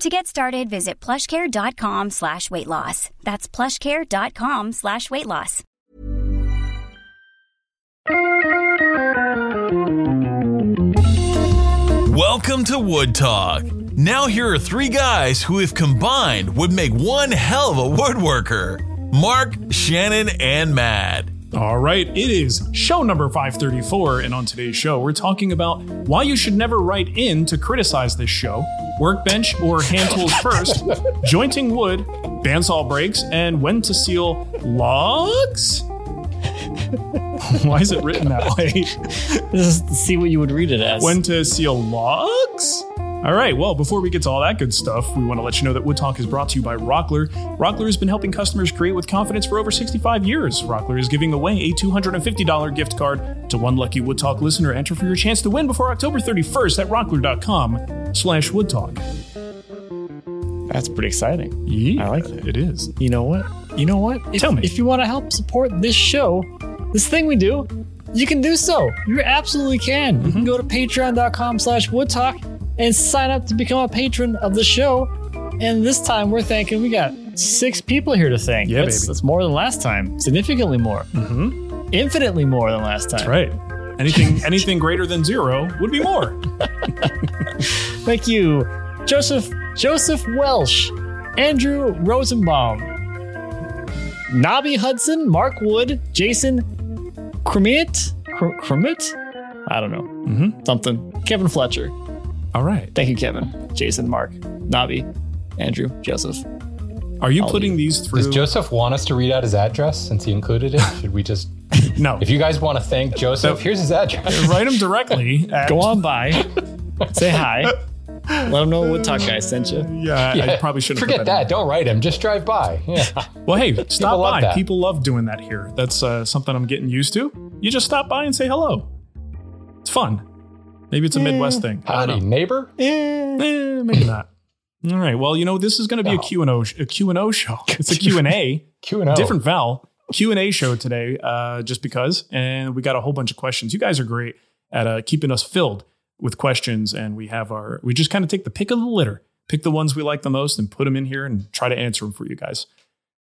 To get started, visit plushcare.com slash weight loss. That's plushcare.com slash weight loss. Welcome to Wood Talk. Now, here are three guys who, if combined, would make one hell of a woodworker Mark, Shannon, and Matt. All right, it is show number 534, and on today's show, we're talking about why you should never write in to criticize this show, workbench or hand tools first, jointing wood, bandsaw breaks, and when to seal logs. why is it written that way? Just see what you would read it as. When to seal logs? All right, well, before we get to all that good stuff, we want to let you know that Wood Talk is brought to you by Rockler. Rockler has been helping customers create with confidence for over 65 years. Rockler is giving away a $250 gift card to one lucky Wood Talk listener. Enter for your chance to win before October 31st at rockler.com slash Wood Talk. That's pretty exciting. Yeah, I like that. It is. You know what? You know what? If, Tell me. If you want to help support this show, this thing we do, you can do so. You absolutely can. You Mm-hmm. can go to patreon.com slash woodtalk and sign up to become a patron of the show. And this time we're thanking, we got six people here to thank. Yeah, that's, baby. that's more than last time. Significantly more. Mm-hmm. Infinitely more than last time. That's right. Anything anything greater than zero would be more. Thank you, Joseph Joseph Welsh, Andrew Rosenbaum, Nobby Hudson, Mark Wood, Jason Cremit, Cr- Cremit, I don't know, Mm-hmm. something. Kevin Fletcher. All right. Thank you, Kevin, Jason, Mark, Nobby, Andrew, Joseph. Are you I'll putting these through? Does Joseph want us to read out his address since he included it? Should we just, no. if you guys want to thank Joseph, here's his address. Write him directly. At, Go on by, say hi, let him know Wood Talk Guy sent you. Yeah, I- I probably shouldn't. Forget that. Don't write him. Just drive by. Yeah. Well, hey, stop love by. that. People love doing that here. That's uh, something I'm getting used to. You just stop by and say hello. It's fun. Maybe it's a Midwest thing. I Howdy, don't neighbor. Eh, maybe not. All right. Well, you know, this is going to be a Q and O, a Q and O show. It's a Q and A, Q and O. different Val Q and A show today, uh, just because. And we got a whole bunch of questions. You guys are great at uh, keeping us filled with questions, and we have our. We just kind of take the pick of the litter, pick the ones we like the most, and put them in here and try to answer them for you guys.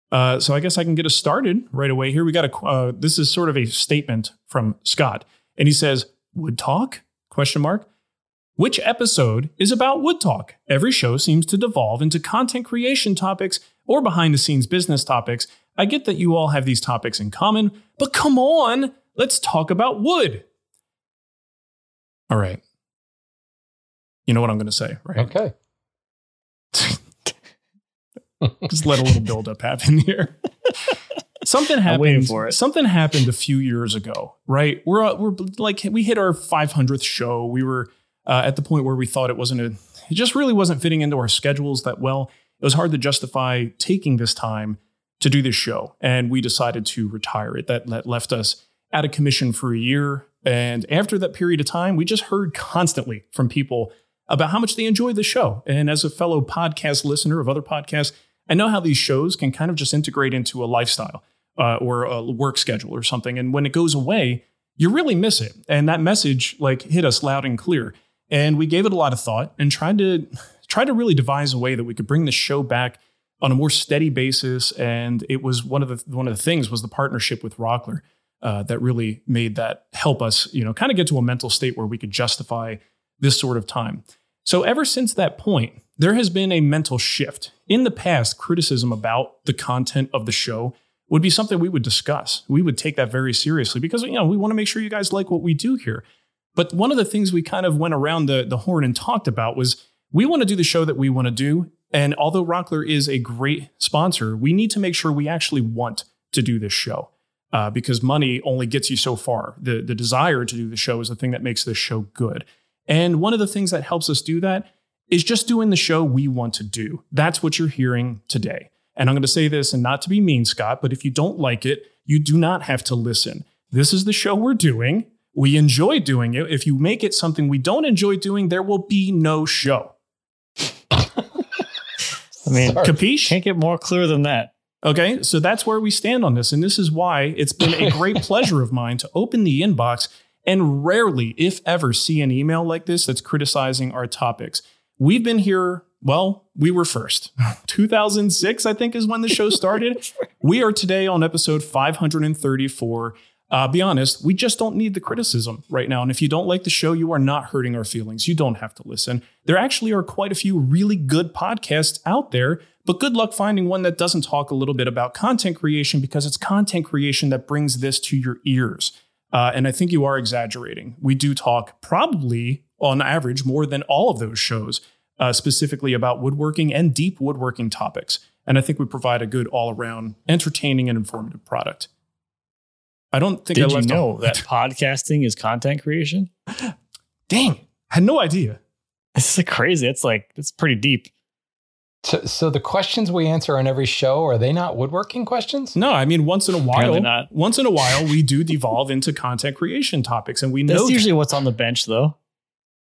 Uh, so I guess I can get us started right away here. We got a. Uh, this is sort of a statement from Scott, and he says, "Wood Talk?" Question mark. Which episode is about wood talk? Every show seems to devolve into content creation topics or behind the scenes business topics. I get that you all have these topics in common, but come on, let's talk about wood. All right. You know what I'm going to say, right? Okay. Just let a little buildup happen here. Something happened. for it. Something happened a few years ago, right? We're we're like we hit our 500th show. We were uh, at the point where we thought it wasn't a. It just really wasn't fitting into our schedules that well. It was hard to justify taking this time to do this show, and we decided to retire it. That that left us out of commission for a year. And after that period of time, we just heard constantly from people about how much they enjoyed the show. And as a fellow podcast listener of other podcasts, I know how these shows can kind of just integrate into a lifestyle uh, or a work schedule or something. And when it goes away, you really miss it. And that message like hit us loud and clear. And we gave it a lot of thought and tried to try to really devise a way that we could bring the show back on a more steady basis. And it was one of the one of the things was the partnership with Rockler uh, that really made that help us, you know, kind of get to a mental state where we could justify this sort of time. So ever since that point, there has been a mental shift. In the past, criticism about the content of the show would be something we would discuss. We would take that very seriously because you know we want to make sure you guys like what we do here. But one of the things we kind of went around the, the horn and talked about was we want to do the show that we want to do. And although Rockler is a great sponsor, we need to make sure we actually want to do this show uh, because money only gets you so far. The, the desire to do the show is the thing that makes this show good. And one of the things that helps us do that is just doing the show we want to do. That's what you're hearing today. And I'm going to say this and not to be mean, Scott, but if you don't like it, you do not have to listen. This is the show we're doing. We enjoy doing it. If you make it something we don't enjoy doing, there will be no show. I mean, Sorry. Capiche? can't get more clear than that. Okay, so that's where we stand on this. And this is why it's been a great pleasure of mine to open the inbox and rarely, if ever, see an email like this that's criticizing our topics. We've been here, well, we were first. 2006, I think, is when the show started. we are today on episode 534. Uh, be honest, we just don't need the criticism right now. And if you don't like the show, you are not hurting our feelings. You don't have to listen. There actually are quite a few really good podcasts out there, but good luck finding one that doesn't talk a little bit about content creation because it's content creation that brings this to your ears. Uh, and I think you are exaggerating. We do talk probably on average more than all of those shows, uh, specifically about woodworking and deep woodworking topics. And I think we provide a good all around entertaining and informative product. I don't think I Did you left a- know that podcasting is content creation? Dang, I had no idea. It's crazy. It's like it's pretty deep. So, so the questions we answer on every show are they not woodworking questions? No, I mean once in a while, not. once in a while, we do devolve into content creation topics, and we know That's know. usually what's on the bench, though.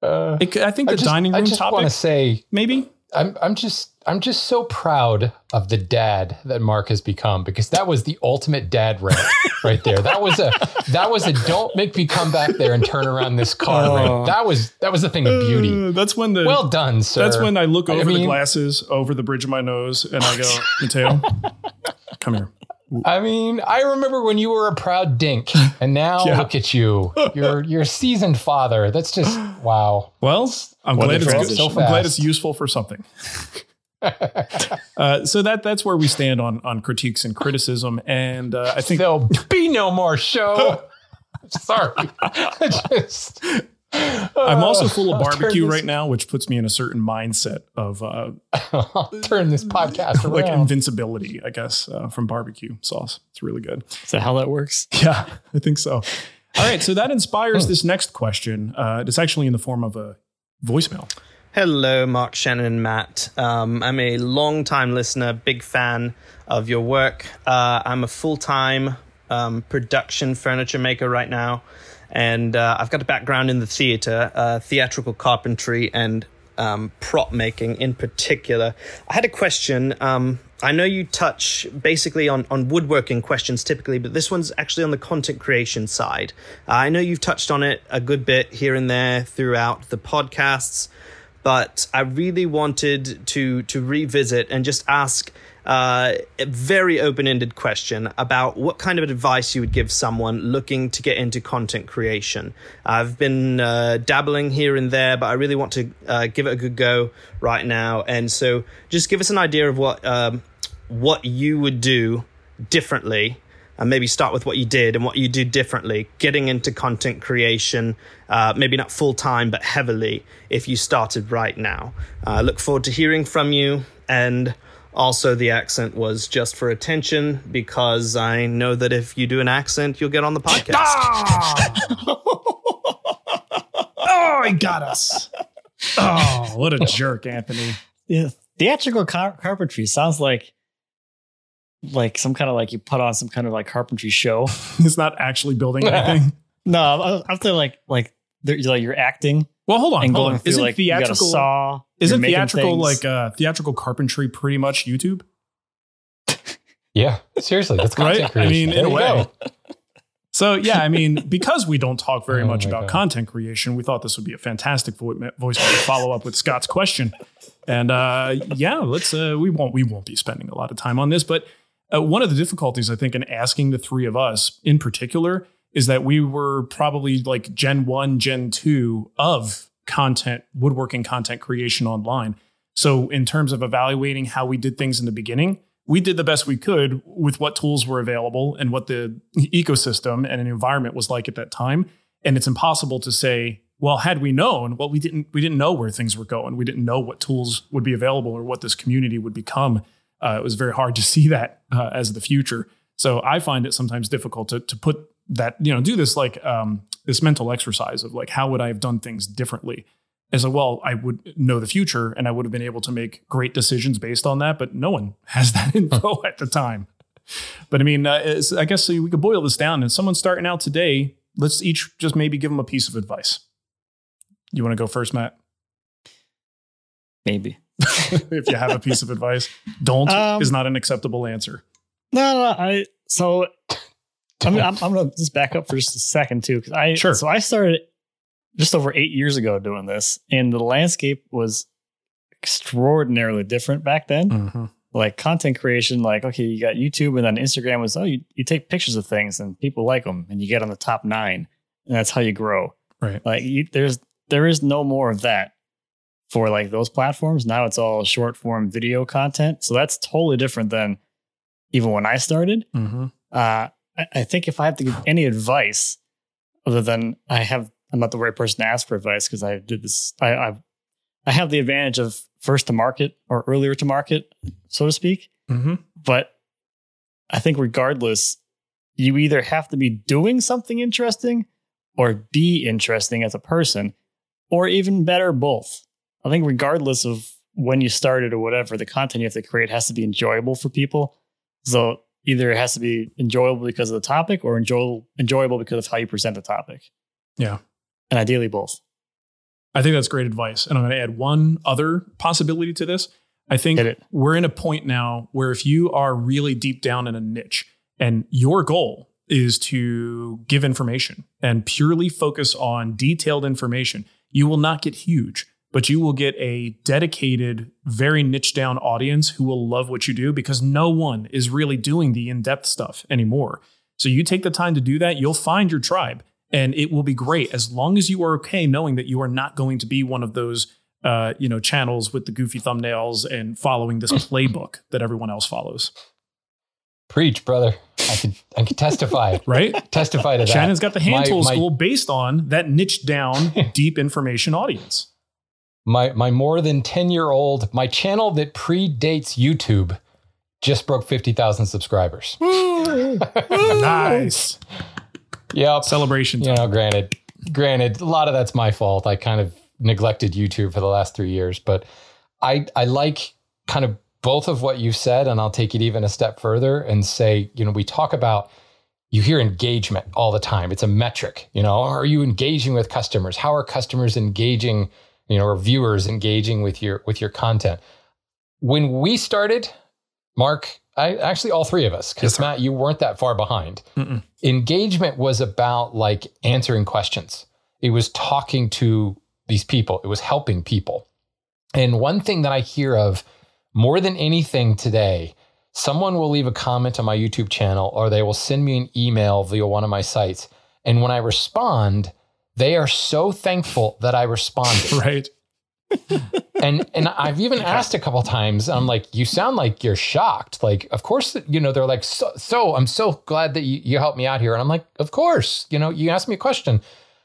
Uh, it, I think I the just, dining room I just want to say maybe. I'm I'm just I'm just so proud of the dad that Mark has become because that was the ultimate dad rant right there. That was a that was a don't make me come back there and turn around this car Oh. That was that was the thing of beauty. Uh, that's when the Well done, sir. That's when I look I over the glasses, over the bridge of my nose, and I go, Mateo, come here. I mean, I remember when you were a proud dink, and now Yeah. look at you. You're you're a seasoned father. That's just wow. Well, I'm What glad it's good. transition. I'm glad it's useful for something. uh, so that that's where we stand on on critiques and criticism, and uh, I think There'll be no more show. Sorry. just, I'm also full of barbecue this- right now, which puts me in a certain mindset of uh, I'll turn this podcast like around. invincibility, I guess, uh, from barbecue sauce. It's really good. Is that how that works? Yeah, I think so. All right, so that inspires this next question. Uh, it's actually in the form of a voicemail. Hello, Mark, Shannon, and Matt. Um, I'm a long time listener, big fan of your work. Uh, I'm a full time um, production furniture maker right now, and uh, I've got a background in the theater, uh, theatrical carpentry, and um, prop making in particular. I had a question. Um, I know you touch basically on, on woodworking questions typically, but this one's actually on the content creation side. Uh, I know you've touched on it a good bit here and there throughout the podcasts but I really wanted to to revisit and just ask uh, a very open ended question about what kind of advice you would give someone looking to get into content creation. I've been uh, dabbling here and there, but I really want to uh, give it a good go right now. And so, just give us an idea of what um, what you would do differently and maybe start with what you did and what you do differently, getting into content creation, uh, maybe not full time, but heavily if you started right now. I uh, look forward to hearing from you. And also, the accent was just for attention because I know that if you do an accent, you'll get on the podcast. Ah! Oh, he got us. Oh, what a jerk, Anthony. Yeah, theatrical car- carpentry sounds like like some kind of like you put on some kind of like carpentry show. it's not actually building anything. No, I'm, I'm thinking like like like you're acting Well, hold on. hold on. through Isn't like you got a theatrical saw. Isn't theatrical things. like uh, theatrical carpentry pretty much YouTube? Yeah, seriously, that's content Right? I creation. mean, in a way. go. So yeah, I mean, because we don't talk very Oh much about God. content creation, we thought this would be a fantastic vo- voice to follow up with Scott's question. And uh, yeah, let's. Uh, we won't. We won't be spending a lot of time on this, but uh, one of the difficulties I think in asking the three of us in particular is that we were probably like Gen one, Gen two of content, woodworking content creation online. So in terms of evaluating how we did things in the beginning, we did the best we could with what tools were available and what the ecosystem and an environment was like at that time. And it's impossible to say, well, had we known, well, we didn't we didn't know where things were going. We didn't know what tools would be available or what this community would become. Uh, it was very hard to see that uh, as the future. So I find it sometimes difficult to to put that you know do this like um, this mental exercise of like how would I have done things differently? As a well i would know the future and i would have been able to make great decisions based on that but no one has that info at the time. But i mean uh, i guess we could boil this down. And someone starting out today let's each just maybe give them a piece of advice. You want to go first matt? Maybe. if you have a piece of advice. Don't Um, is not an acceptable answer. No, no, I so I mean, I'm, I'm gonna just back up for just a second too, because I Sure. so I started just over eight years ago doing this, and the landscape was extraordinarily different back then. Mm-hmm. Like content creation, like okay, you got YouTube, and then Instagram was oh, you, you take pictures of things and people like them, and you get on the top nine, and that's how you grow. right Like you, there's there is no more of that for like those platforms. Now it's all short form video content, so that's totally different than even when I started. mm-hmm. Uh, I, think if I have to give any advice, other than I have, I'm not the right person to ask for advice because I did this. I, I I have the advantage of first to market or earlier to market, so to speak. Mm-hmm. But I think regardless, you either have to be doing something interesting or be interesting as a person, or even better, both. I think regardless of when you started or whatever, the content you have to create has to be enjoyable for people. So either it has to be enjoyable because of the topic or enjoyable enjoyable because of how you present the topic. Yeah. And ideally both. I think that's great advice. And I'm going to add one other possibility to this. I think we're in a point now where if you are really deep down in a niche and your goal is to give information and purely focus on detailed information, you will not get huge, but you will get a dedicated, very niche down audience who will love what you do because no one is really doing the in depth stuff anymore. So you take the time to do that, you'll find your tribe and it will be great as long as you are okay knowing that you are not going to be one of those uh, you know channels with the goofy thumbnails and following this playbook that everyone else follows Preach, brother. I could I could testify. right testify to that. shannon's got the hand My- tool my- school based on that niche down deep information audience my my more than 10 year old my channel that predates youtube just broke 50000 subscribers. Nice. Yeah celebration you know granted granted a lot of that's my fault. I kind of neglected youtube for the last three years but i i like kind of both of what you said and i'll take it even a step further and say you know we talk about you hear engagement all the time. It's a metric you know? Are you engaging with customers? How are customers engaging you know or viewers engaging with your with your content when we started mark i actually all three of us because Yes, matt you weren't that far behind Mm-mm. engagement was about like answering questions. It was talking to these people. It was helping people. And one thing that I hear of more than anything today, someone will leave a comment on my YouTube channel or they will send me an email via one of my sites. And when I respond, they are so thankful that I responded right and and I've even asked a couple times. I'm like, you sound like you're shocked. Like, of course, you know, they're like, so, so I'm so glad that you, you helped me out here. And I'm like, of course, you know, you asked me a question,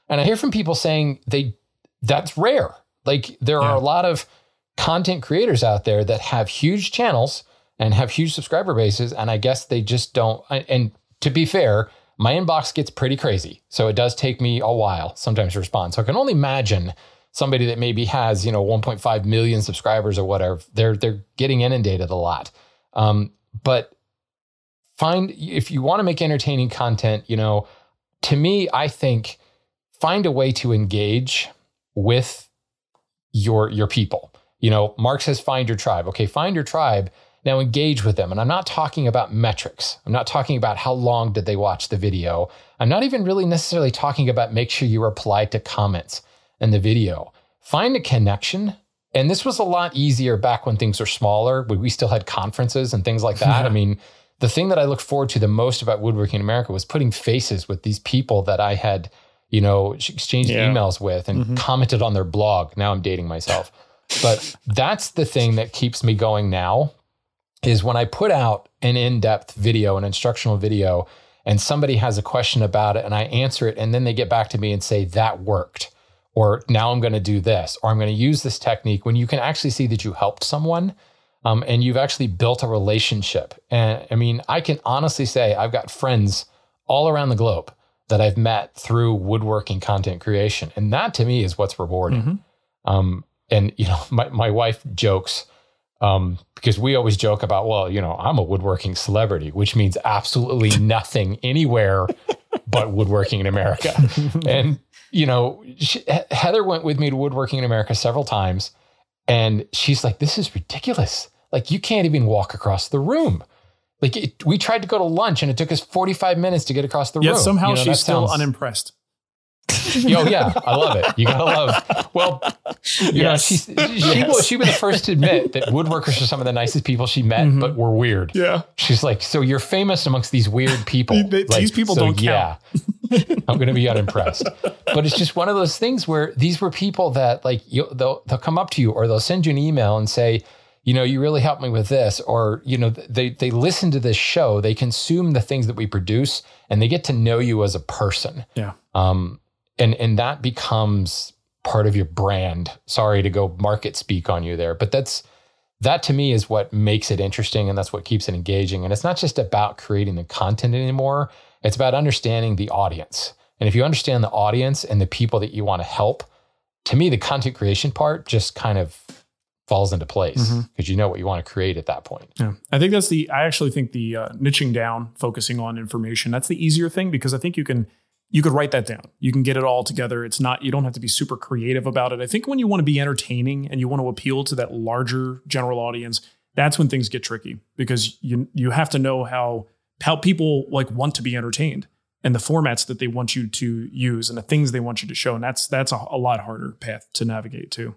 and I hear from people saying they that's rare. Like, there Yeah. are a lot of content creators out there that have huge channels and have huge subscriber bases, and I guess they just don't. And to be fair. My inbox gets pretty crazy. So it does take me a while sometimes to respond. So I can only imagine somebody that maybe has you know 1.5 million subscribers or whatever they're they're getting inundated a lot um, but find if you want to make entertaining content you know to me i think find a way to engage with your your people you know mark says find your tribe okay find your tribe Now engage with them. And I'm not talking about metrics. I'm not talking about how long did they watch the video. I'm not even really necessarily talking about make sure you reply to comments in the video. Find a connection. And this was a lot easier back when things were smaller, when we still had conferences and things like that. I mean, the thing that I looked forward to the most about Woodworking America was putting faces with these people that I had, you know, exchanged Yeah. emails with and mm-hmm. commented on their blog. Now I'm dating myself. But that's the thing that keeps me going now is when I put out an in-depth video, an instructional video, and somebody has a question about it and I answer it and then they get back to me and say that worked or now I'm going to do this or I'm going to use this technique when you can actually see that you helped someone um, and you've actually built a relationship. And I mean, I can honestly say I've got friends all around the globe that I've met through woodworking content creation. And that to me is what's rewarding. Um, and, you know, my, my wife jokes um, because we always joke about, well, you know, I'm a woodworking celebrity, which means absolutely nothing anywhere but woodworking in America. and, you know, she, Heather went with me to woodworking in America several times. And she's like, this is ridiculous. Like, you can't even walk across the room. Like, it, we tried to go to lunch and it took us 45 minutes to get across the Yet room. somehow You know, she's still sounds- unimpressed. Oh yeah, I love it. You gotta love. Well, you know, Yes. she's, she was she was the first to admit that woodworkers are some of the nicest people she met, but were weird. Mm-hmm. Yeah. She's like, so you're famous amongst these weird people. They- Like, these people so don't Yeah, I'm going to be unimpressed. But it's just one of those things where these were people that like you, they'll they'll come up to you or they'll send you an email and say, you know, you really helped me with this, or you know, they they listen to this show, they consume the things that we produce, and they get to know you as a person Yeah. um, and and that becomes part of your brand. Sorry to go market speak on you there, but that's that to me is what makes it interesting, and that's what keeps it engaging. And it's not just about creating the content anymore; it's about understanding the audience. And if you understand the audience and the people that you want to help, to me, the content creation part just kind of falls into place because you know what you want to create at that point. Yeah. I think that's the, I actually think the uh, niching down, focusing on information, that's the easier thing because I think you can, you could write that down. You can get it all together. It's not, you don't have to be super creative about it. I think when you want to be entertaining and you want to appeal to that larger general audience, that's when things get tricky because you, you have to know how, how people like want to be entertained and the formats that they want you to use and the things they want you to show. And that's, that's a, a lot harder path to navigate too.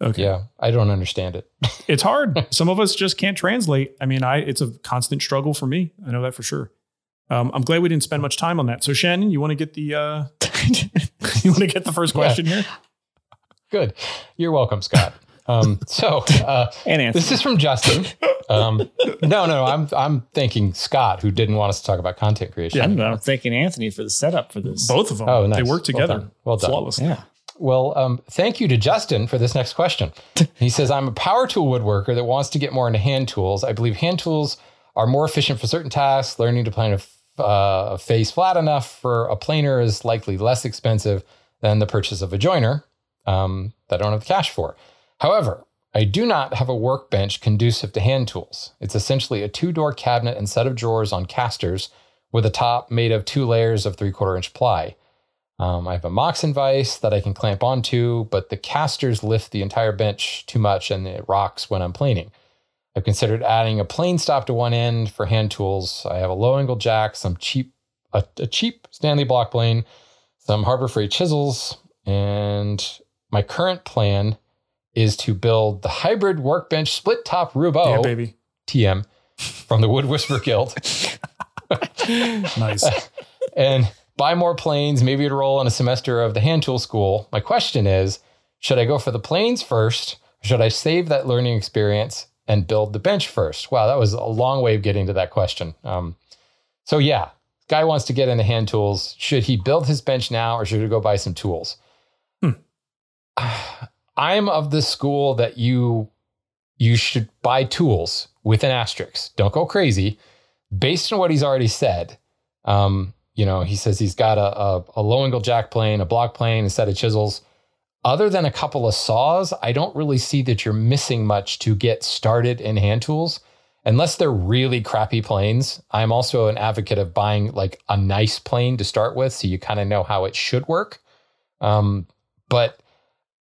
Okay. Yeah, I don't understand it. It's hard. Some of us just can't translate. I mean, I it's a constant struggle for me. I know that for sure. Um, I'm glad we didn't spend much time on that. So Shannon, you want to get the uh, you want to get the first Yeah. question here? Good. You're welcome, Scott. Um, so uh, And Anthony. this is from Justin. Um, no, no, I'm I'm thanking Scott who didn't want us to talk about content creation. I'm, I'm thanking Anthony for the setup for this. Both of them. Oh, nice. They work Well together. done. Well done. Flawlessly. Yeah. Well, um, thank you to Justin for this next question. He says, I'm a power tool woodworker that wants to get more into hand tools. I believe hand tools are more efficient for certain tasks. Learning to plan a, f- uh, a face flat enough for a planer is likely less expensive than the purchase of a jointer um, that I don't have the cash for. However, I do not have a workbench conducive to hand tools. It's essentially a two door cabinet and set of drawers on casters with a top made of two layers of three quarter inch ply. Um, I have a Moxon vise that I can clamp onto, but the casters lift the entire bench too much and it rocks when I'm planing. I've considered adding a plane stop to one end for hand tools. I have a low angle jack, some cheap, a, a cheap Stanley block plane, some Harbor Freight chisels, and my current plan is to build the hybrid workbench split top Roubo Yeah, baby. TM from the Wood Whisperer Guild Nice. and buy more planes, maybe to roll in a semester of the hand tool school. My question is should I go for the planes first? Should I save that learning experience and build the bench first? Wow, that was a long way of getting to that question. Um, so, yeah, guy wants to get into hand tools. Should he build his bench now or should he go buy some tools? I'm of the school that you you should buy tools with an asterisk. Don't go crazy. Based on what he's already said, um, you know, he says he's got a, a, a low angle jack plane, a block plane, a set of chisels. Other than a couple of saws, I don't really see that you're missing much to get started in hand tools. Unless they're really crappy planes, I'm also an advocate of buying like a nice plane to start with so you kind of know how it should work. Um, but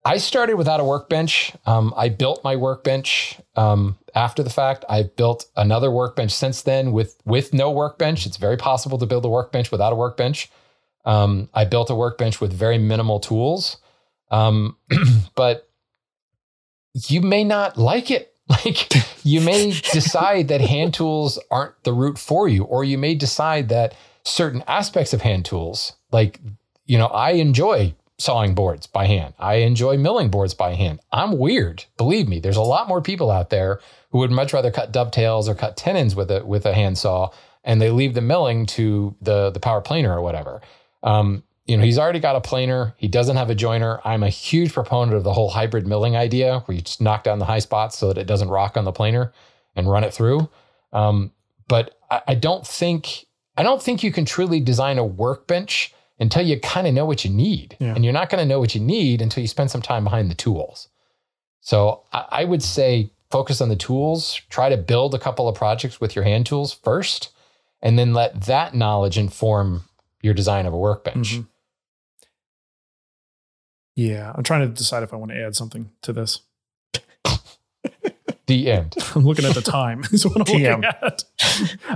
I started without a workbench. Um, I built my workbench um, after the fact. I've built another workbench since then with with no workbench. It's very possible to build a workbench without a workbench. Um, I built a workbench with very minimal tools, um, but you may not like it. Like you may decide that hand tools aren't the route for you, or you may decide that certain aspects of hand tools, like you know, I enjoy sawing boards by hand. I enjoy milling boards by hand. I'm weird. Believe me, there's a lot more people out there who would much rather cut dovetails or cut tenons with a with a handsaw and they leave the milling to the the power planer or whatever. Um, you know, he's already got a planer. He doesn't have a jointer. I'm a huge proponent of the whole hybrid milling idea where you just knock down the high spots so that it doesn't rock on the planer and run it through. Um, but I, I don't think I don't think you can truly design a workbench until you kind of know what you need. Yeah. And you're not going to know what you need until you spend some time behind the tools. So I, I would say focus on the tools, try to build a couple of projects with your hand tools first, and then let that knowledge inform your design of a workbench. Mhm. Yeah, I'm trying to decide if I want to add something to this. The end. I'm looking at the time. is what I'm TM. looking at.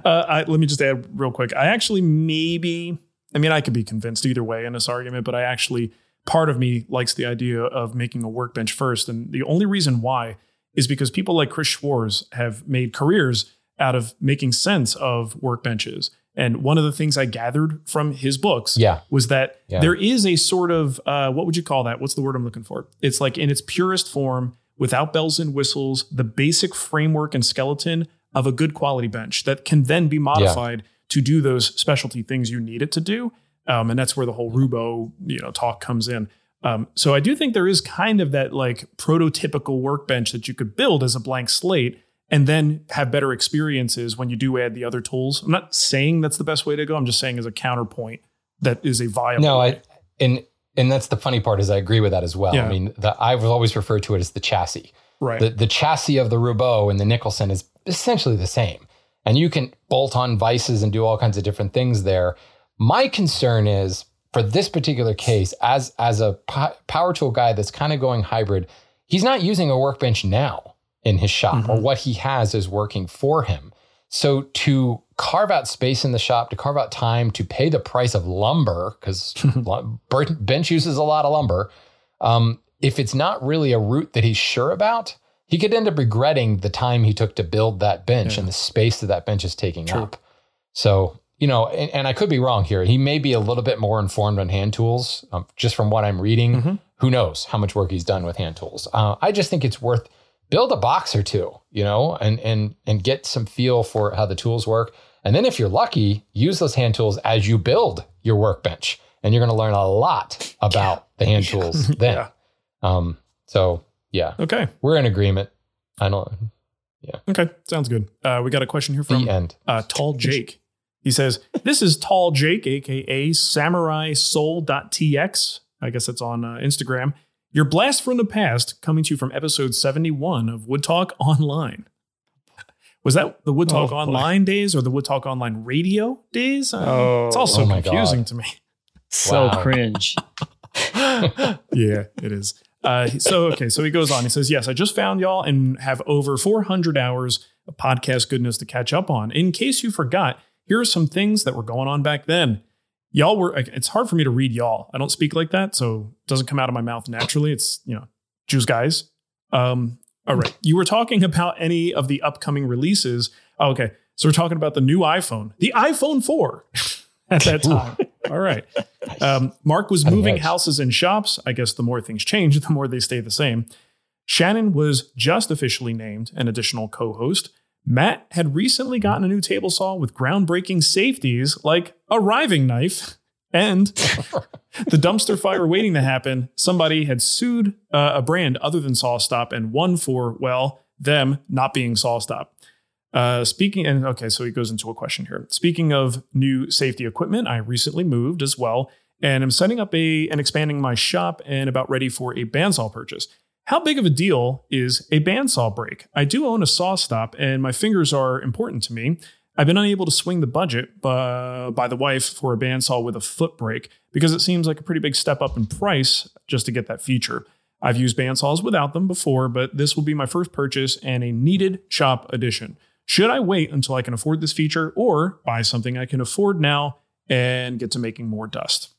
Uh, I, let me just add real quick. I actually maybe, I mean, I could be convinced either way in this argument, but I actually, part of me likes the idea of making a workbench first. And the only reason why is because people like Chris Schwarz have made careers out of making sense of workbenches. And one of the things I gathered from his books Yeah. was that Yeah. there is a sort of uh, what would you call that? What's the word I'm looking for? It's like in its purest form, without bells and whistles, the basic framework and skeleton of a good quality bench that can then be modified to do those specialty things you need it to do. Um, and that's where the whole Roubo, you know, talk comes in. Um, so I do think there is kind of that like prototypical workbench that you could build as a blank slate and then have better experiences when you do add the other tools. I'm not saying that's the best way to go. I'm just saying as a counterpoint that is a viable. No. I and and that's the funny part is I agree with that as well. Yeah. I mean, the, I've always referred to it as the chassis. right. The the chassis of the Roubo and the Nicholson is essentially the same. And you can bolt on vices and do all kinds of different things there. My concern is for this particular case, as as a power tool guy that's kind of going hybrid, he's not using a workbench now in his shop, or what he has is working for him. So to carve out space in the shop, to carve out time, to pay the price of lumber, because bench uses a lot of lumber. Um, if it's not really a route that he's sure about, he could end up regretting the time he took to build that bench and the space that that bench is taking up. So, you know, and, and I could be wrong here. He may be a little bit more informed on hand tools, um, just from what I'm reading. Who knows how much work he's done with hand tools? Uh, I just think it's worth build a box or two, you know, and and and get some feel for how the tools work. And then if you're lucky, use those hand tools as you build your workbench, and you're going to learn a lot about the hand tools then. Yeah. Um, so yeah, Okay. we're in agreement. I don't. Yeah. Okay. Sounds good. Uh, we got a question here from The end. uh, Tall Jake. He says, This is Tall Jake, aka Samurai Soul.tx. I guess that's on uh, Instagram. Your blast from the past coming to you from episode 71 of Wood Talk Online. Was that the Wood Talk Oh, boy. Online days or the Wood Talk Online radio days? Oh. it's also Oh confusing God. to me. So Wow. cringe. yeah, it is. Uh, so okay, so he goes on. He says, "Yes, I just found y'all and have over 400 hours of podcast goodness to catch up on. In case you forgot, here are some things that were going on back then. Y'all were. It's hard for me to read y'all. I don't speak like that, so it doesn't come out of my mouth naturally. It's you know, Jews guys. Um, all right, you were talking about any of the upcoming releases. Oh, okay, so we're talking about the new iPhone, the iPhone 4 at that time. All right. Um, Mark was moving houses and shops. I guess the more things change, the more they stay the same. Shannon was just officially named an additional co host. Matt had recently gotten a new table saw with groundbreaking safeties like a riving knife and the dumpster fire waiting to happen. Somebody had sued uh, a brand other than SawStop and won for, well, them not being SawStop. Uh, speaking and okay, so he goes into a question here. Speaking of new safety equipment, I recently moved as well, and I'm setting up a and expanding my shop and about ready for a bandsaw purchase. How big of a deal is a bandsaw break? I do own a SawStop, and my fingers are important to me. I've been unable to swing the budget by the wife for a bandsaw with a foot brake because it seems like a pretty big step up in price just to get that feature. I've used bandsaws without them before, but this will be my first purchase and a needed shop addition. Should I wait until I can afford this feature or buy something I can afford now and get to making more dust?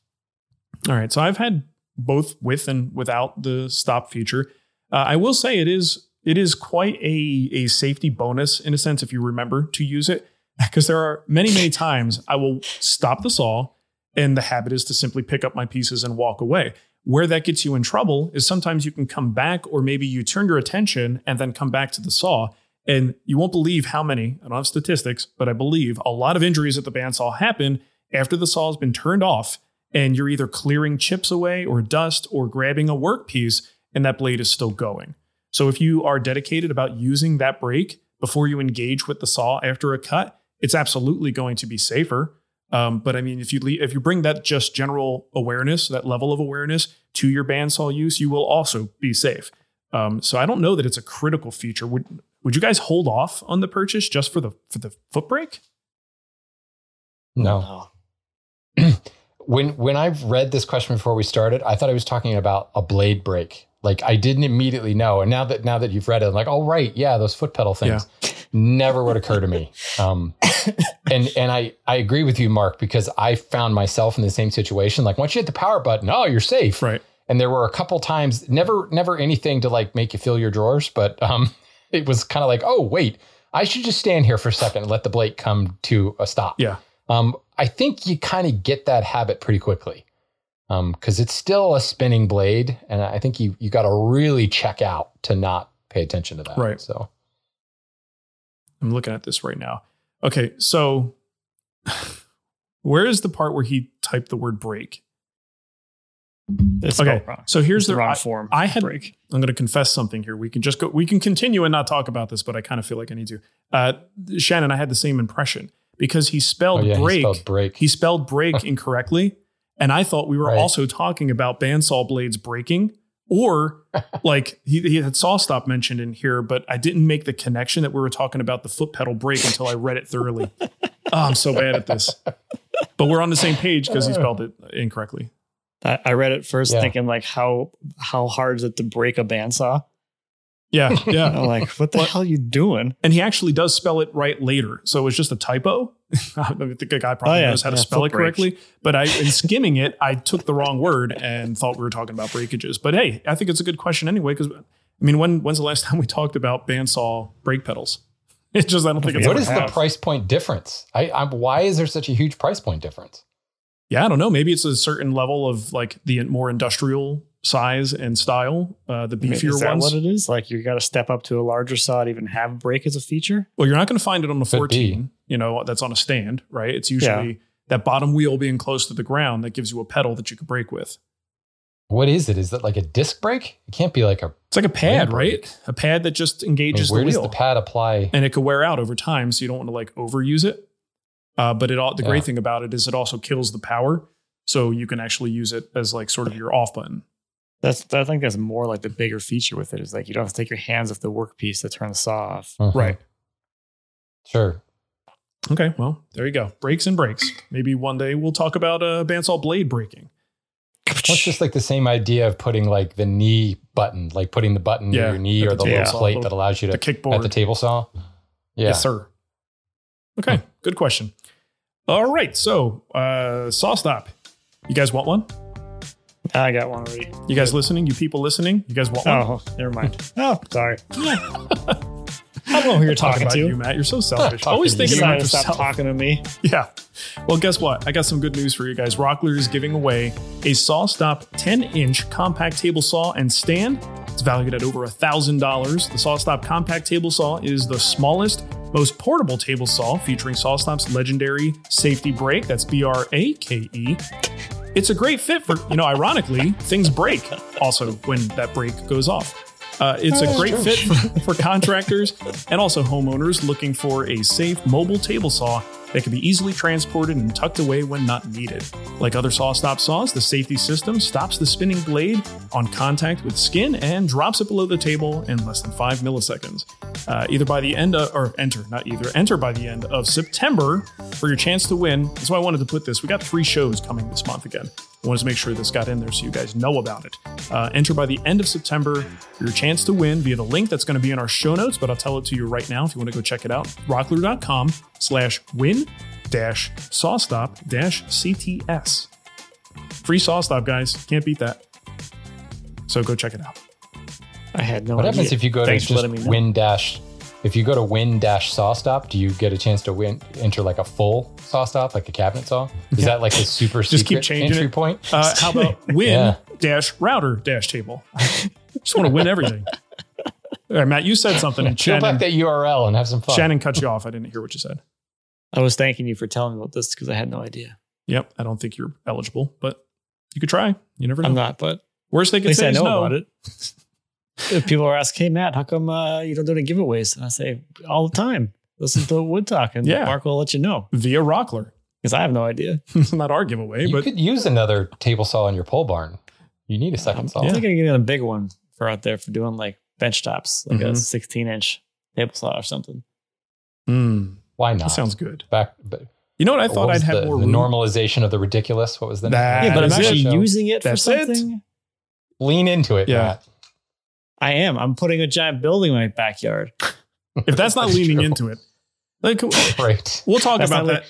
All right, so I've had both with and without the stop feature. Uh, I will say it is it is quite a, a safety bonus in a sense if you remember to use it because there are many many times I will stop the saw and the habit is to simply pick up my pieces and walk away. Where that gets you in trouble is sometimes you can come back or maybe you turn your attention and then come back to the saw and you won't believe how many, I don't have statistics, but I believe a lot of injuries at the bandsaw happen after the saw has been turned off and you're either clearing chips away or dust or grabbing a workpiece and that blade is still going. So if you are dedicated about using that brake before you engage with the saw after a cut, it's absolutely going to be safer. Um, but I mean, if you if you bring that just general awareness, that level of awareness to your bandsaw use, you will also be safe. Um, so I don't know that it's a critical feature. Would would you guys hold off on the purchase just for the for the foot brake? No. when when I've read this question before we started, I thought I was talking about a blade brake. Like I didn't immediately know, and now that now that you've read it, I'm like, oh right, yeah, those foot pedal things yeah. never would occur to me. Um, and and I I agree with you, Mark, because I found myself in the same situation. Like once you hit the power button, oh, you're safe, right? And there were a couple times, never never anything to like make you fill your drawers, but um, it was kind of like, oh wait, I should just stand here for a second and let the blade come to a stop. Yeah. Um, I think you kind of get that habit pretty quickly because um, it's still a spinning blade, and I think you you got to really check out to not pay attention to that. Right. So I'm looking at this right now. Okay, so where is the part where he typed the word break? It's okay, so here's it's the, the wrong I, form. I had. break. I'm going to confess something here. We can just go. We can continue and not talk about this, but I kind of feel like I need to. Uh, Shannon, I had the same impression because he spelled oh, yeah, break. He spelled break. He spelled break incorrectly, and I thought we were Right. also talking about bandsaw blades breaking, or like he, he had SawStop mentioned in here, but I didn't make the connection that we were talking about the foot pedal brake until I read it thoroughly. oh, I'm so bad at this. But we're on the same page because he spelled it incorrectly. I, I read it first Yeah. thinking like how how hard is it to break a bandsaw? Yeah, yeah. Like, what the hell are you doing? And he actually does spell it right later. So it was just a typo. I think a guy probably Oh, yeah. knows how to Yeah, spell it brake. correctly. But I, in skimming it, I took the wrong word and thought we were talking about breakages. But hey, I think it's a good question anyway. Because I mean, when when's the last time we talked about bandsaw brake pedals? It's just I don't think it's what ever is the price point difference? I, I'm, why is there such a huge price point difference? Yeah, I don't know. Maybe it's a certain level of like the more industrial size and style, uh, the I mean, beefier is that ones. what it is? Like you got to step up to a larger saw to even have a brake as a feature? Well, you're not going to find it on a Could 14, you know, that's on a stand, right? It's usually that bottom wheel being close to the ground that gives you a pedal that you can brake with. What is it? Is that like a disc brake? It can't be like a. It's like a pad, right? A pad that just I mean, engages where the does wheel. the pad apply? and it could wear out over time, so you don't want to like overuse it. Uh, but it all the Yeah. great thing about it is it also kills the power, so you can actually use it as like sort of your off button. That's I think that's more like the bigger feature with it is like you don't have to take your hands off the workpiece to turn the saw off. Mhm. Right. Sure. Okay, well there you go. Breaks and breaks. Maybe one day we'll talk about uh, bandsaw blade breaking. Well, it's just like the same idea of putting like the knee button, like putting the button Yeah, near your knee or the the little saw, plate little- that allows you to The kickboard. at the table saw. Yeah. Yes, sir. Okay, good question. All right, so uh, SawStop. You guys want one? I got one already. You guys listening? You people listening? You guys want one? Oh, never mind. Oh, sorry. I don't know who you're talking about to. you, Matt. You're so selfish. Talking Always to thinking You about decided to yourself. stop talking to me. Yeah. Well, guess what? I got some good news for you guys. Rockler is giving away a SawStop 10 inch compact table saw and stand. It's valued at over $1,000. The SawStop compact table saw is the smallest, most portable table saw featuring SawStop's legendary safety brake. That's B R A K E. It's a great fit for, you know, ironically, things break also when that brake goes off. Uh, it's a great fit for, for contractors and also homeowners looking for a safe mobile table saw that can be easily transported and tucked away when not needed. Like other SawStop saws, the safety system stops the spinning blade on contact with skin and drops it below the table in less than five milliseconds. Uh, either by the end of, or enter, not either, enter by the end of September for your chance to win. That's why I wanted to put this. We got three shows coming this month again. I wanted to make sure this got in there so you guys know about it. Uh, enter by the end of September for your chance to win via the link that's going to be in our show notes, but I'll tell it to you right now if you want to go check it out. Rockler.com slash win dash sawstop dash CTS. Free sawstop, guys. Can't beat that. So go check it out. I had no What idea. happens if you go Thanks to just letting me know. win dash? If you go to win dash SawStop, do you get a chance to win enter like a full SawStop, like a cabinet saw? Is that like a super Just keep secret changing entry it. point? Uh, how about win Yeah. dash router dash table? Just want to win everything. All right, Matt, you said something and Peel Shannon, back that URL and have some fun. Shannon cut you off. I didn't hear what you said. I was thanking you for telling me about this because I had no idea. Yep, I don't think you're eligible, but you could try. You never know. I'm not, but Worst they at could least say I know no. about it. If people are asking, "Hey Matt, how come uh, you don't do any giveaways?" and I say all the time, listen to Wood Talk, and Yeah. Mark will let you know Via Rockler. because I have no idea. It's not our giveaway, you but could use another table saw in your pole barn. You need a second saw. I'm thinking of getting a big one for out there for doing like bench tops, like a Mhm. 16 inch table saw or something. Mm, Why not? that sounds good. back. But You know what I thought was I'd have the, more the room? normalization of the ridiculous. What was the That yeah, but I'm is it. actually using it That's for it. something. Lean into it. Yeah. Matt. I am. I'm putting a giant building in my backyard. If that's not That's leaning true. into it, like Right. we'll talk That's about not that.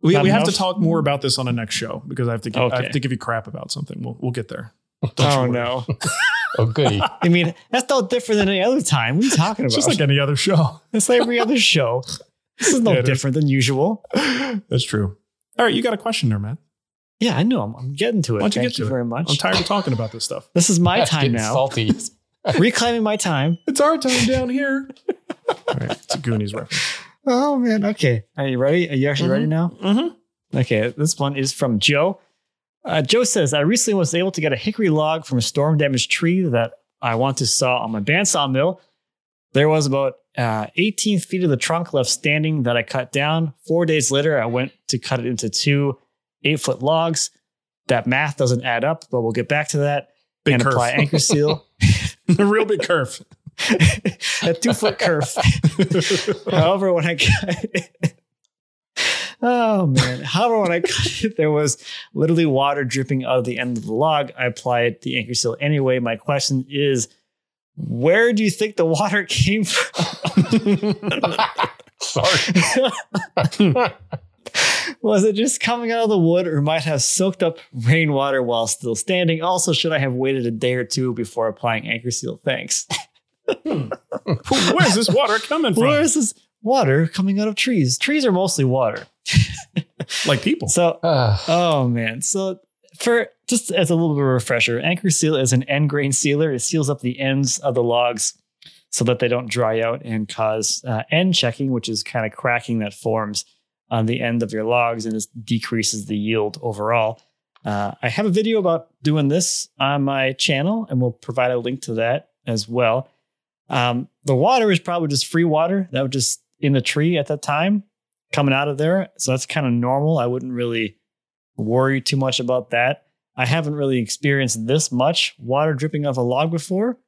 We, we have to talk more about this on the next show because I have to give, I have to give you crap about something. We'll we'll get there. oh no! Oh, goody. I mean, that's no different than any other time. What are you talking about? It's just like any other show. it's like every other show. This is no Yeah, it is. different than usual. That's true. All right, you got a question there, man. Yeah, I know. I'm, I'm getting to it. Why don't you Thank get you it? very much. I'm tired of talking about this stuff. This is my Matt's time now. Salty. Reclaiming my time. It's our time down here. All right, it's a Goonies reference. Oh man. Okay. Are you ready? Are you actually ready now? Mm-hmm. Okay. This one is from Joe. Uh, Joe says, I recently was able to get a hickory log from a storm damaged tree that I want to saw on my bandsaw mill. There was about uh, 18 feet of the trunk left standing that I cut down. Four days later, I went to cut it into two eight foot logs. That math doesn't add up, but we'll get back to that. Big and curve. apply anchor seal. a real big curve. a two foot curve. However, when I cut oh man. However, when I cut it, there was literally water dripping out of the end of the log. I applied the anchor seal anyway. My question is, where do you think the water came from? Sorry. Was it just coming out of the wood or might have soaked up rainwater while still standing? Also, should I have waited a day or two before applying anchor seal? Thanks. Where's this water coming from? Where is this water coming out of trees? Trees are mostly water. like people. So, Ah, oh man. So, for just as a little bit of a refresher, anchor seal is an end grain sealer. It seals up the ends of the logs so that they don't dry out and cause uh, end checking, which is kind of cracking that forms on the end of your logs and this decreases the yield overall. Uh, I have a video about doing this on my channel, and we'll provide a link to that as well. Um, the water is probably just free water that was just in the tree at that time coming out of there. So that's kind of normal. I wouldn't really worry too much about that. I haven't really experienced this much water dripping off a log before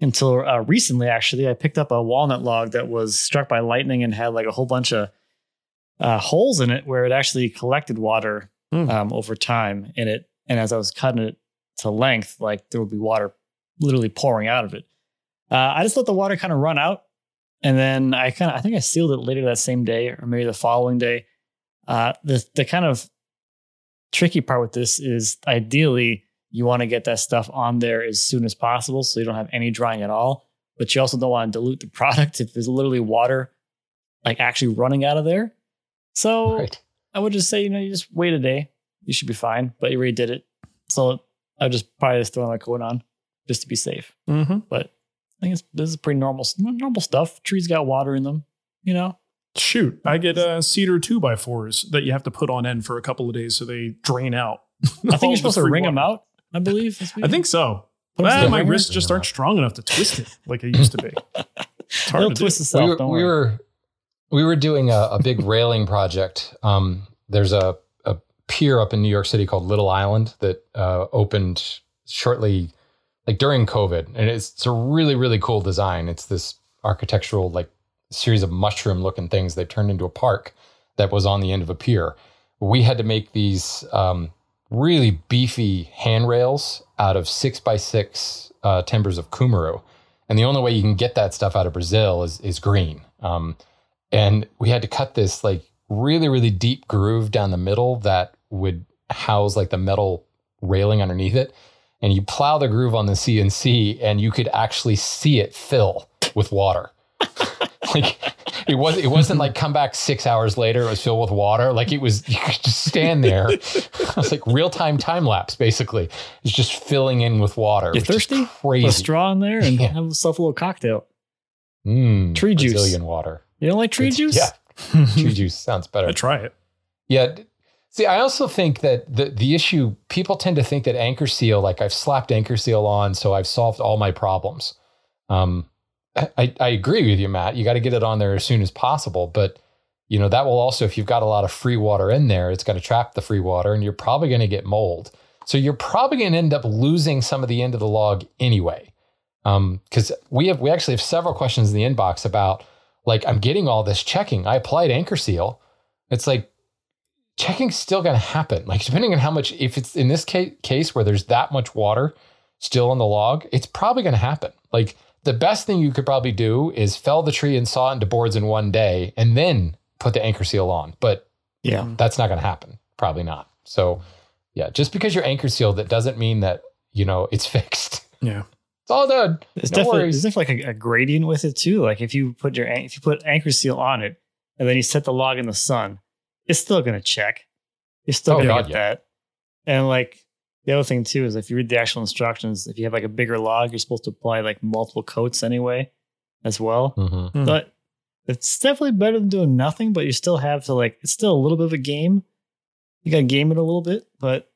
until uh, recently, actually. I picked up a walnut log that was struck by lightning and had like a whole bunch of uh, holes in it where it actually collected water Hmm. um, over time in it. And as I was cutting it to length, like there would be water literally pouring out of it. Uh, I just let the water kind of run out. And then I kind of, I think I sealed it later that same day or maybe the following day. Uh, the, the kind of tricky part with this is ideally you want to get that stuff on there as soon as possible so you don't have any drying at all. But you also don't want to dilute the product if there's literally water like actually running out of there. So right. I would just say, you know, you just wait a day. You should be fine. But you already did it. So I would just probably just throw that coat on just to be safe. Mm-hmm. But I think it's, this is pretty normal, normal stuff. Trees got water in them, you know? Shoot, I get uh, cedar two by fours that you have to put on end for a couple of days so they drain out. I think you're supposed to wring them out, I believe. I think so. Put 'em Ah, my wrists just aren't strong enough to twist it like it used to be. It's hard It'll to do. twist itself. we were, don't we worry. were we were doing a, a big railing project. Um, there's a, a pier up in New York City called Little Island that uh, opened shortly, like during COVID, and it's, it's a really really cool design. It's this architectural like series of mushroom looking things that turned into a park that was on the end of a pier. We had to make these um, really beefy handrails out of six by six uh, timbers of Cumaru. And the only way you can get that stuff out of Brazil is, is green. Um, and we had to cut this like really, really deep groove down the middle that would house like the metal railing underneath it. And you plow the groove on the CNC and you could actually see it fill with water. like it was it wasn't like come back six hours later, it was filled with water. Like it was you could just stand there. it was like real time time lapse, basically. It's just filling in with water. You thirsty? Crazy. Put a straw in there and Yeah. have yourself a little cocktail. Mm, Tree juice. Brazilian water. You don't like tree It's- juice? Yeah. Tree juice sounds better. I try it. Yeah. See, I also think that the the issue people tend to think that anchor seal, like I've slapped anchor seal on, so I've solved all my problems. Um, I, I agree with you, Matt. You got to get it on there as soon as possible. But you know that will also, if you've got a lot of free water in there, it's going to trap the free water, and you're probably going to get mold. So you're probably going to end up losing some of the end of the log anyway. Because we have we actually have several questions in the inbox about like I'm getting all this checking. I applied anchor seal. It's like checking's still going to happen. Like depending on how much, if it's in this case, case where there's that much water still in the log, it's probably going to happen. Like the best thing you could probably do is fell the tree and saw it into boards in one day, and then put the anchor seal on. But Yeah. Mm-hmm. that's not going to happen. Probably not. So yeah, just because you're anchor sealed, that doesn't mean that you know it's fixed. Yeah. It's all done. It's no definitely worries. there's definitely like a, a gradient with it too. Like if you put your if you put anchor seal on it and then you set the log in the sun, it's still gonna check. You're still Oh, gonna God, get yeah. that. And like the other thing too is if you read the actual instructions, if you have like a bigger log, you're supposed to apply like multiple coats anyway, as well. Mhm. Hmm. But it's definitely better than doing nothing. But you still have to like it's still a little bit of a game. You gotta game it a little bit, but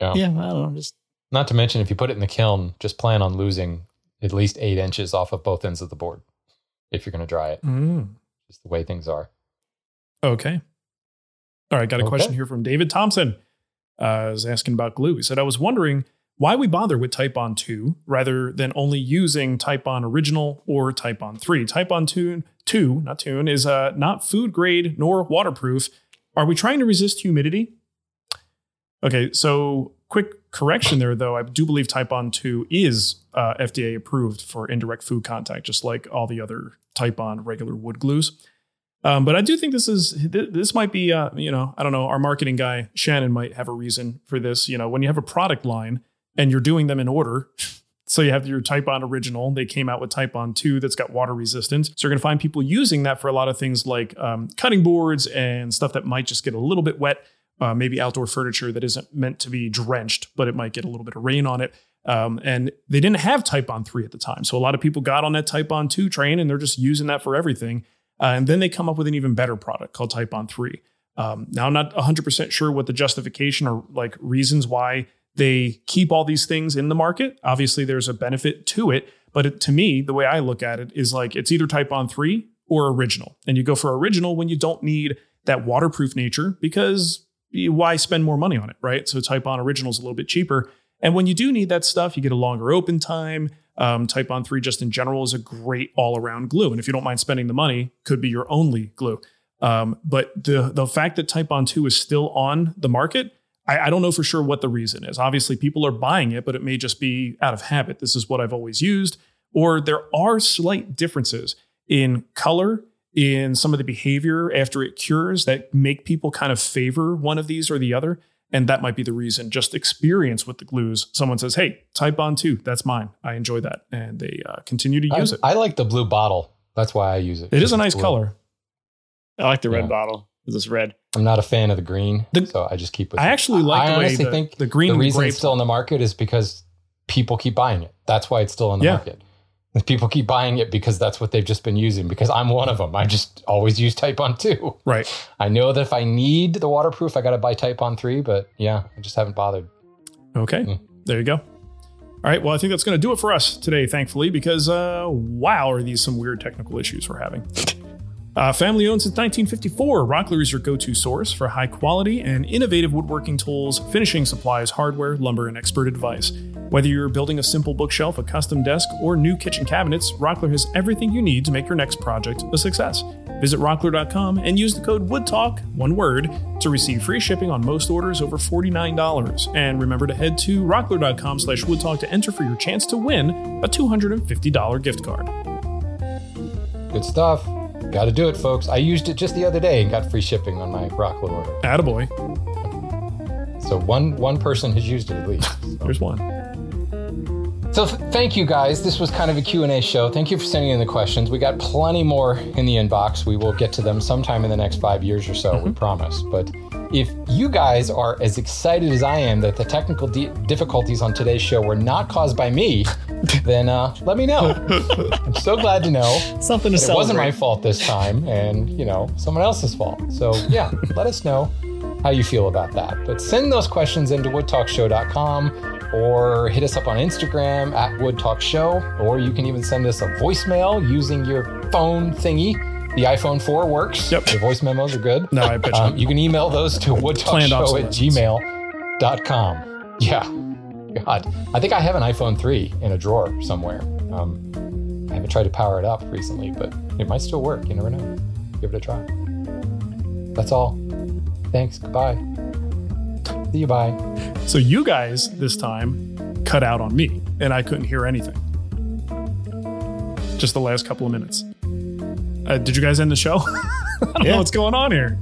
Yeah. yeah, I don't know. Just Not to mention, if you put it in the kiln, just plan on losing at least eight inches off of both ends of the board if you're going to dry it. Mm. Just the way things are. Okay. All right. Got a Okay. question here from David Thompson. Uh, is asking about glue. He said, I was wondering why we bother with Titebond 2 rather than only using Titebond Original or Titebond 3. Titebond 2, 2 not tune, is uh, not food grade nor waterproof. Are we trying to resist humidity? Okay, so quick correction there, though. I do believe Titebond 2 is uh, FDA approved for indirect food contact, just like all the other Titebond regular wood glues. Um, but I do think this is th- this might be uh, you know I don't know our marketing guy Shannon might have a reason for this. You know when you have a product line and you're doing them in order, so you have your Titebond original. They came out with Titebond two that's got water resistance. So you're going to find people using that for a lot of things like um, cutting boards and stuff that might just get a little bit wet. Uh, maybe outdoor furniture that isn't meant to be drenched, but it might get a little bit of rain on it. Um, and they didn't have Titebond 3 at the time. So a lot of people got on that Titebond 2 train and they're just using that for everything. Uh, and then they come up with an even better product called Titebond 3. Um, now, I'm not 100% sure what the justification or like reasons why they keep all these things in the market. Obviously, there's a benefit to it. But it, to me, the way I look at it is like it's either Titebond 3 or original. And you go for original when you don't need that waterproof nature because why spend more money on it, right? So Titebond Original is a little bit cheaper. And when you do need that stuff, you get a longer open time. Um, Titebond 3 just in general is a great all around glue. And if you don't mind spending the money, could be your only glue. Um, but the, the fact that Titebond 2 is still on the market, I, I don't know for sure what the reason is. Obviously, people are buying it, but it may just be out of habit. This is what I've always used. Or there are slight differences in color in some of the behavior after it cures that make people kind of favor one of these or the other. And that might be the reason. Just experience with the glues. Someone says, "Hey, Titebond two, that's mine. I enjoy that," and they uh, continue to I, use it. I like the blue bottle. That's why I use it. It is a nice blue. color. I like the red Yeah. bottle. It's this red. I'm not a fan of the green, The- so I just keep with I it. actually like I the way honestly the, think the green the reason it's still in the market is because people keep buying it. That's why it's still in the Yeah. market. People keep buying it because that's what they've just been using. Because I'm one of them. I just always use Titebond two. right. I know that if I need the waterproof, I got to buy Titebond three. But yeah, I just haven't bothered. Okay, Mm. there you go. All right, well, I think that's going to do it for us today, thankfully, because uh, wow, are these some weird technical issues we're having. Uh, family owned since 1954, Rockler is your go to source for high quality and innovative woodworking tools, finishing supplies, hardware, lumber, and expert advice. Whether you're building a simple bookshelf, a custom desk, or new kitchen cabinets, Rockler has everything you need to make your next project a success. Visit rockler.com and use the code WoodTalk, one word, to receive free shipping on most orders over $49. And remember to head to rockler.com slash woodtalk to enter for your chance to win a $250 gift card. Good stuff. Got to do it, folks. I used it just the other day and got free shipping on my Rockler order. Attaboy. So one one person has used it at least. There's one. So th- thank you guys. This was kind of a Q&A show. Thank you for sending in the questions. We got plenty more in the inbox. We will get to them sometime in the next 5 years or so, we promise. But if you guys are as excited as I am that the technical di- difficulties on today's show were not caused by me, then uh, let me know. I'm so glad to know Something to that it wasn't my fault this time and, you know, someone else's fault. So, yeah, let us know how you feel about that. But send those questions into woodtalkshow.com or hit us up on Instagram at woodtalkshow, or you can even send us a voicemail using your phone thingy. The iPhone 4 works. Yep. The voice memos are good. No, I bet you. Um, you can email those to woodtalkshow at gmail.com. Yeah. God. I think I have an iPhone 3 in a drawer somewhere. Um, I haven't tried to power it up recently, but it might still work. You never know. Give it a try. That's all. Thanks. Goodbye. See you. Bye. So you guys this time cut out on me, and I couldn't hear anything. Just the last couple of minutes. Uh, did you guys end the show? I don't Yeah. know what's going on here.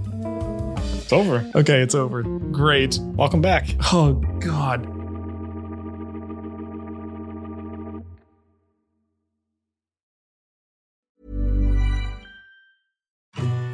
It's over. Okay, it's over. Great. Welcome back. Oh God.